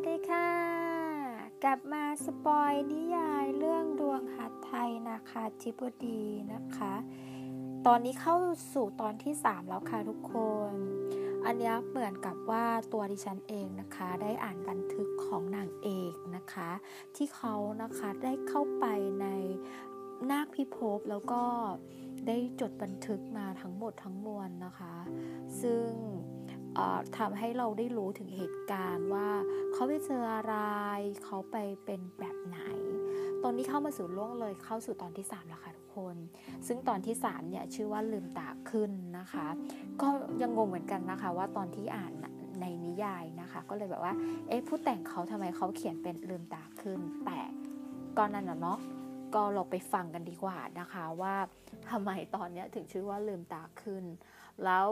วัสดีค่ะ กลับมาสปอยนิยายเรื่องดวงหัดไทยนะคะจิบดีนะคะ ตอนนี้เข้าสู่ตอนที่ 3 แล้วค่ะทุกคน อันนี้เหมือนกับว่าตัวดิฉันเองนะคะ ได้อ่านบันทึกของนางเอกนะคะ ที่เขานะคะได้เข้าไปในนาคพิภพแล้วก็ได้จดบันทึกมาทั้งหมดทั้งมวลนะคะ ซึ่ง ทำให้เราได้รู้ถึงเหตุการณ์ว่า เขาไปเจออะไร เขาไปเป็นแบบไหน ตอนนี้เข้ามาสู่ล่วงเลยเข้าสู่ตอนที่ 3 แล้วค่ะทุกคน ซึ่งตอนที่ 3 เนี่ยชื่อว่าลืมตาขึ้นนะคะ ก็ยังงงเหมือนกันนะคะว่าตอนที่อ่านในนิยายนะคะ ก็เลยแบบว่า เอ๊ะผู้แต่งเขาทำไมเขาเขียนเป็นลืมตาขึ้น แต่ก็นั่นเนาะก็เราไปฟังกันดีกว่านะคะว่าทำไมตอนนี้ถึงชื่อว่าลืมตาขึ้น แล้ว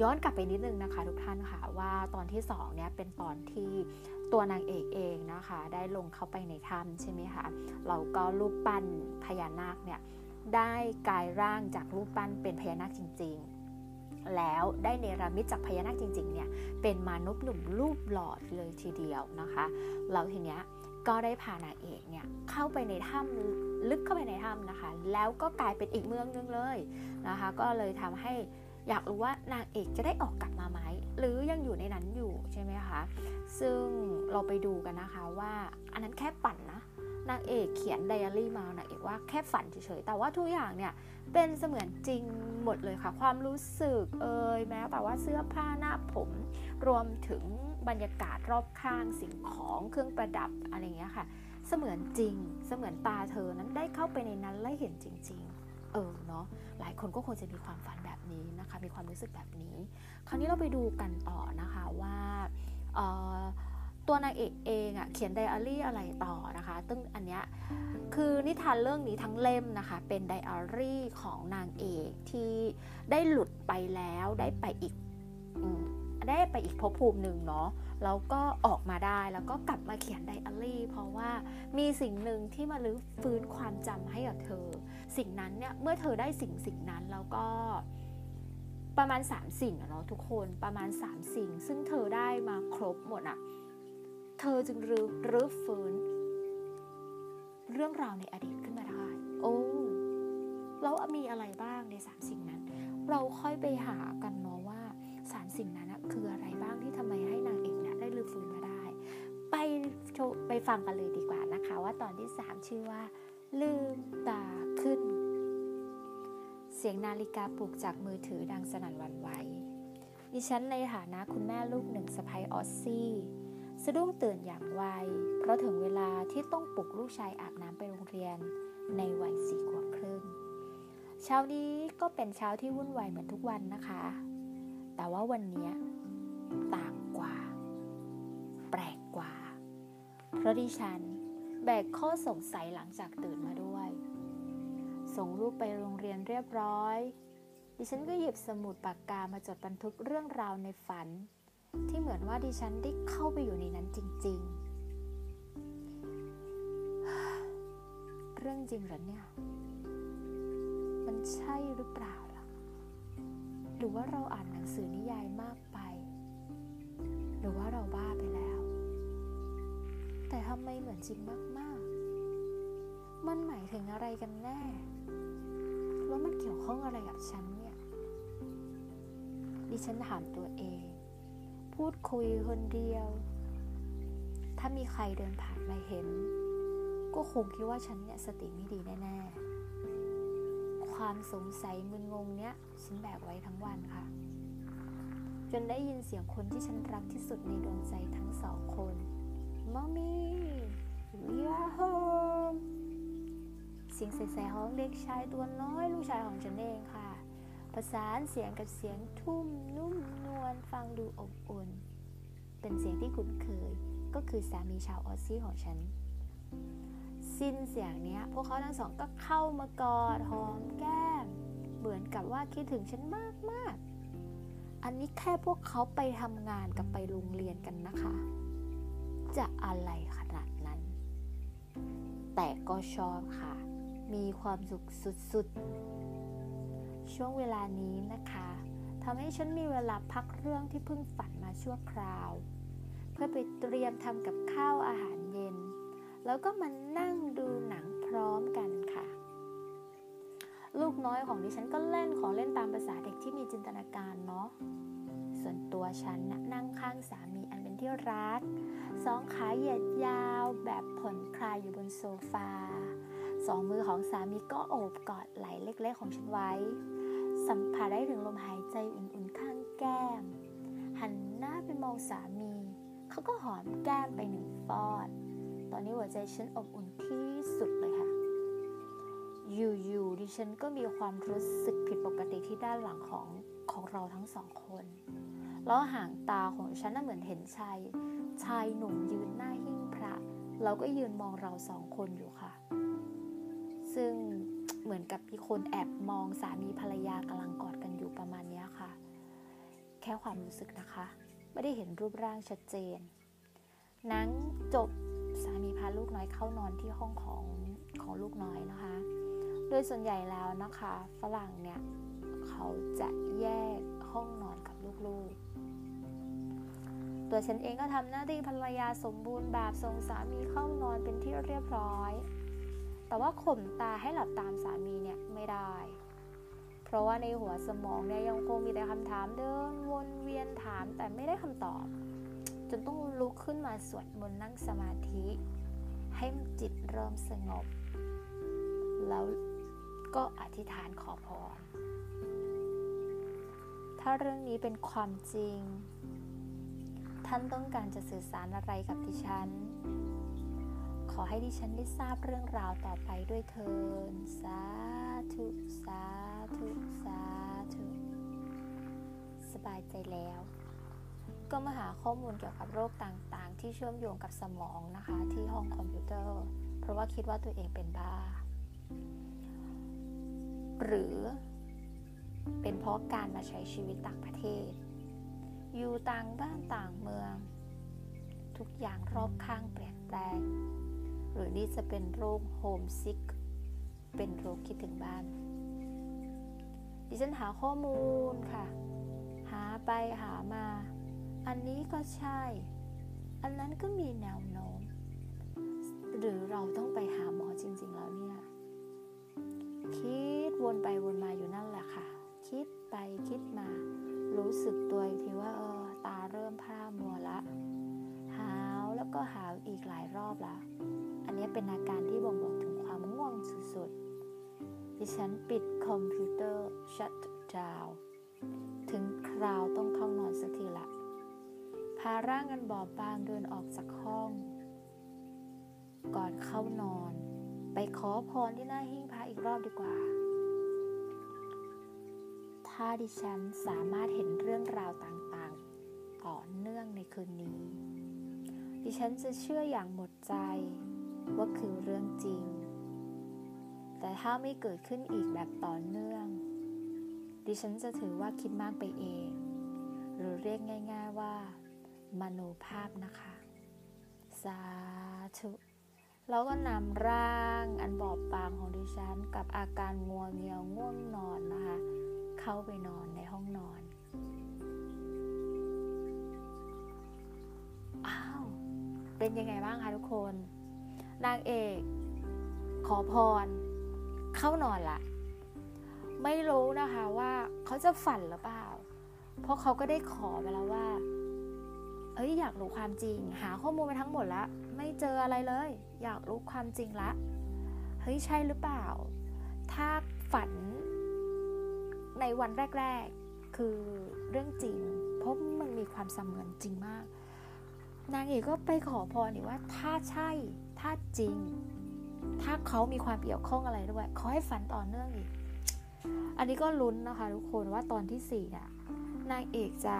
ย้อนกลับไปนิดนึงนะคะทุกท่านค่ะว่าตอนที่2เนี่ยเป็นตอนที่ตัวนางเอกเองนะคะ ได้ลงเข้าไปในถ้ำใช่ไหมคะเราก็รูปปั้นพญานาคเนี่ยได้กลายร่างจากรูปปั้นเป็นพญานาคจริง ๆ แล้วได้เนรมิตจากพญานาคจริงๆเนี่ยเป็นมนุษย์หนุ่มรูปหล่อเลยทีเดียวนะคะเราทีเนี้ยก็ได้พานางเอกเนี่ยเข้าไปในถ้ำลึกเข้าไปในถ้ำนะคะ แล้วก็กลายเป็นอีกเมืองนึงเลยนะคะ ก็เลยทำให้ อยากรู้ว่านางเอกจะได้ออกกลับมาไหมหรือยังอยู่ในนั้นอยู่ใช่ไหมคะซึ่งเราไปดูกันนะคะว่าอันนั้นแค่ฝันนะนางเอกเขียนไดอารี่มานางเอกว่าแค่ฝันเฉยๆแต่ว่าทุกอย่างเนี่ยเป็นเสมือนจริงหมดเลยค่ะ ความรู้สึกเอ่ยแม้แต่ว่าเสื้อผ้าหน้าผม รวมถึงบรรยากาศรอบข้างสิ่งของเครื่องประดับอะไรเงี้ยค่ะ เสมือนจริง เสมือนตาเธอนั้นได้เข้าไปในนั้นและเห็นจริง ๆ เออเนาะหลายคนก็คงจะมีความฝันแบบนี้นะคะ มีความรู้สึกแบบนี้ คราวนี้เราไปดูกันต่อนะคะว่าตัวนางเอกเองอะเขียนไดอารี่อะไรต่อนะคะตึ้งอันเนี้ยคือนิทานเรื่องนี้ทั้งเล่มนะคะ เป็นไดอารี่ของนางเอกที่ได้หลุดไปแล้วได้ไปอีก ได้ไปอีกภพภูมิหนึ่งเนาะแล้วก็ออกมาได้แล้วก็กลับมาเขียนไดอารี่ เพราะว่ามีสิ่งหนึ่งที่มาลื้อฟื้นความจำให้กับเธอ สิ่งนั้นเนี่ยเมื่อเธอได้สิ่งสิ่งนั้นแล้วก็ประมาณ 3 สิ่งเนาะทุกคนประมาณ 3 สิ่ง ซึ่งเธอได้มาครบหมดอะเธอจึงรื้อรื้อฟื้น เรื่องราวในอดีตขึ้นมาได้โอ้แล้วมีอะไรบ้างในสามสิ่งนั้น เราค่อยไปหากันเนาะว่า สิ่งนั้นคืออะไรบ้างที่ทำไมให้นางเอกเนี่ยได้ลืมฟื้นมาได้ ไปไปฟังกันเลยดีกว่านะคะ ว่าตอนที่ 3 ชื่อว่า ลืมตาขึ้น เสียงนาฬิกาปลุกจากมือถือดังสนั่นวันไหวดิฉันในฐานะคุณแม่ลูกหนึ่งสะพ้ยออสซี่สะดุ้งตื่นอย่างไว เพราะถึงเวลาที่ต้องปลุกลูกชายอาบน้ำไปโรงเรียนในวัยสี่ขวบครึ่ง เช้านี้ก็เป็นเช้าที่วุ่นวายเหมือนทุกวันนะคะ แต่ว่าวันนี้ต่างกว่า แปลกกว่า เพราะดิฉันแบกข้อสงสัยหลังจากตื่นมาด้วย ส่งรูปไปโรงเรียนเรียบร้อย ดิฉันก็หยิบสมุดปากกามาจดบันทึกเรื่องราวในฝัน ที่เหมือนว่าดิฉันได้เข้าไปอยู่ในนั้นจริง ๆ เรื่องจริงหรอเนี่ย มันใช่หรือเปล่า หรือว่าเราอ่านหนังสือนิยายมากไป หรือว่าเราบ้าไปแล้ว แต่ทำไมเหมือนจริงมากๆ มันหมายถึงอะไรกันแน่ แล้วมันเกี่ยวข้องอะไรกับฉันเนี่ย ดิฉันถามตัวเอง พูดคุยคนเดียว ถ้ามีใครเดินผ่านมาเห็น ก็คงคิดว่าฉันเนี่ยสติไม่ดีแน่ ๆ ความสงสัยมึนงงเนี้ยฉันแบกไว้ทั้งวันค่ะ จนได้ยินเสียงคนที่ฉันรักที่สุดในดวงใจทั้งสองคนมอมี่วิอาโฮมเสียงใสๆของเด็กชายตัวน้อยลูกชายของฉันเองค่ะ ประสานเสียงกับเสียงทุ่มนุ่มนวลฟังดูอบอุ่น เป็นเสียงที่คุ้นเคยก็คือสามีชาวออซซี่ของฉัน สิ้นเสียงนี้พวกเขาทั้งสองก็เข้ามากอดหอมแก้ม เหมือนกับว่าคิดถึงฉันมากมากอันนี้แค่พวกเขาไปทำงานกับไปโรงเรียนกันนะคะ จะอะไรขนาดนั้น แต่ก็ชอบค่ะ มีความสุขสุดๆ ช่วงเวลานี้นะคะทำให้ฉันมีเวลาพักเรื่องที่เพิ่งฝันมาชั่วคราว เพื่อไปเตรียมทำกับข้าวอาหารเย็น แล้วก็มานั่งดูหนังพร้อมกันค่ะ ลูกน้อยของดิฉันก็เล่นของเล่นตามภาษาเด็กที่มีจินตนาการเนาะส่วนตัวฉันนะนั่งข้างสามีอันเป็นที่รักสองขาเหยียดยาวแบบผ่อนคลายอยู่บนโซฟาสองมือของสามีก็โอบกอดไหล่เล็ก ๆ ของฉันไว้ สัมผัสได้ถึงลมหายใจอุ่นๆข้างแก้ม หันหน้าไปมองสามี เขาก็หอมแก้มไปหนึ่งฟอด ตอนนี้หัวใจฉันอบอุ่นที่สุดเลยค่ะ อยู่ๆดิฉันก็มีความรู้สึกผิดปกติที่ด้านหลังของของเราทั้งสองคนแล้วหางตาของฉันน่ะเหมือนเห็นชายชายหนุ่มยืนหน้าหิ้งพระ เราก็ยืนมองเราสองคนอยู่ค่ะ ซึ่งเหมือนกับมีคนแอบมองสามีภรรยากำลังกอดกันอยู่ประมาณนี้ค่ะ แค่ความรู้สึกนะคะ ไม่ได้เห็นรูปร่างชัดเจนหนังจบ สามีพาลูกน้อยเข้านอนที่ห้องของของลูกน้อยนะคะ โดยส่วนใหญ่แล้วนะคะ ฝรั่งเนี่ยเขาจะแยกห้องนอนกับลูกๆ ตัวฉันเองก็ทำหน้าที่ภรรยาสมบูรณ์แบบส่งสามีเข้านอนเป็นที่เรียบร้อย แต่ว่าข่มตาให้หลับตามสามีเนี่ยไม่ได้ เพราะว่าในหัวสมองเนี่ยยังคงมีแต่คำถามเดินวนเวียนถามแต่ไม่ได้คำตอบ จนต้องลุกขึ้นมาสวดมนต์นั่งสมาธิ ให้จิตเริ่มสงบ แล้วก็อธิษฐานขอพร ถ้าเรื่องนี้เป็นความจริง ท่านต้องการจะสื่อสารอะไรกับดิฉัน ขอให้ดิฉันได้ทราบเรื่องราวต่อไปด้วยเถินสาธุสาธุสาธุสบายใจแล้ว ก็มาหาข้อมูลเกี่ยวกับโรคต่างๆ ที่เชื่อมโยงกับสมองนะคะ ที่ห้องคอมพิวเตอร์ เพราะว่าคิดว่าตัวเองเป็นบ้า หรือเป็นเพราะการมาใช้ชีวิตต่างประเทศ อยู่ต่างบ้านต่างเมือง ทุกอย่างรอบข้างเปลี่ยนแปลง หรือนี่จะเป็นโรคโฮมซิก เป็นโรคคิดถึงบ้าน ดิฉันหาข้อมูลค่ะ หาไปหามา อันนี้ก็ใช่ อันนั้นก็มีแนวโน้ม หรือเราต้องไปหาหมอจริง ๆ แล้วเนี่ย คิดวนไปวนมาอยู่นั่นแหละค่ะ คิดไปคิดมา รู้สึกตัวอีกทีว่าเออตาเริ่มพร่ามัวละ หาวแล้วก็หาวอีกหลายรอบละอันนี้เป็นอาการที่บ่งบอกถึงความง่วงสุดๆ ดิฉันปิดคอมพิวเตอร์ shut down ถึงคราวต้องเข้านอนสักทีละ พาร่างกันบอบบางเดินออกจากห้อง ก่อนเข้านอน ไปขอพรที่หน้าหิ้งพระอีกรอบดีกว่า ถ้าดิฉันสามารถเห็นเรื่องราวต่างๆ ต่อเนื่องในคืนนี้ ดิฉันจะเชื่ออย่างหมดใจว่าคือเรื่องจริง แต่ถ้าไม่เกิดขึ้นอีกแบบต่อเนื่อง ดิฉันจะถือว่าคิดมากไปเอง หรือเรียกง่าย ๆว่า มโนภาพนะคะ สาธุ แล้วก็นำร่างอันบอบบางของดิฉัน กับอาการงัวเงียวง่วงนอนนะคะ เข้าไปนอนในห้องนอน อ้าว เป็นยังไงบ้างคะทุกคน นางเอก ขอพร เข้านอนละไม่รู้นะคะว่าเขาจะฝันหรือเปล่า เพราะเขาก็ได้ขอไปแล้วว่า เอ้ยอยากรู้ความจริง หาข้อมูลไปทั้งหมดละไม่เจออะไรเลย อยากรู้ความจริงละเฮ้ยใช่หรือเปล่า ถ้าฝันในวันแรก ๆ คือเรื่องจริง เพราะมันมีความเสมือนจริงมาก นางเอกก็ไปขอพรนี่ว่าถ้าใช่ถ้าจริง ถ้าเขามีความเกี่ยวข้องอะไรด้วยขอให้ฝันต่อเนื่องอีก อันนี้ก็ลุ้นนะคะทุกคนว่าตอนที่สี่เนี่ยนางเอกจะ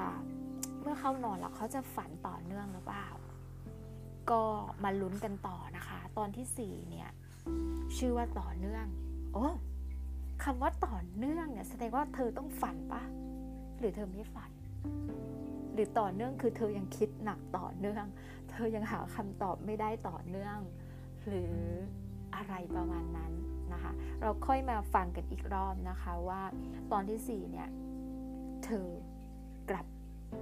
เมื่อเข้านอนแล้วเขาจะฝันต่อเนื่องหรือเปล่า ก็มาลุ้นกันต่อนะคะ ตอนที่สี่เนี่ย ชื่อว่าต่อเนื่อง โอ้คำว่าต่อเนื่องเนี่ยแสดงว่าเธอต้องฝันปะหรือเธอไม่ฝัน หรือต่อเนื่องคือเธอยังคิดหนักต่อเนื่อง เธอยังหาคำตอบไม่ได้ต่อเนื่อง หรืออะไรประมาณนั้นนะคะ เราค่อยมาฟังกันอีกรอบนะคะว่า ตอนที่สี่เนี่ย เธอ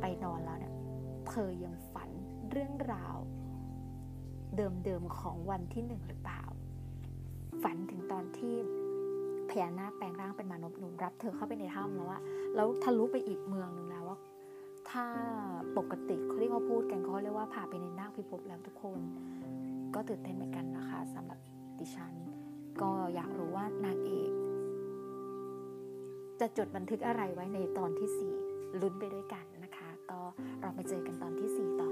ไปนอนแล้วเนี่ยเธอยังฝันเรื่องราว เดิมๆของวันที่หนึ่งหรือเปล่า ฝันถึงตอนที่พญานาคแปลงร่างเป็นมานพหนุ่มรับเธอเข้าไปในถ้ำแล้วอะแล้วทะลุไปอีกเมืองหนึ่งแล้วว่า ถ้าปกติเขาที่เขาพูดกันเขาเรียกว่าพาไปในนาคพิภพแล้วทุกคน ก็ตื่นเต้นเหมือนกันนะคะสำหรับดิฉัน ก็อยากรู้ว่านางเอก จะจดบันทึกอะไรไว้ในตอนที่4ลุ้นไปด้วยกันนะคะ ก็เราไปเจอกันตอนที่ 4 ต่อ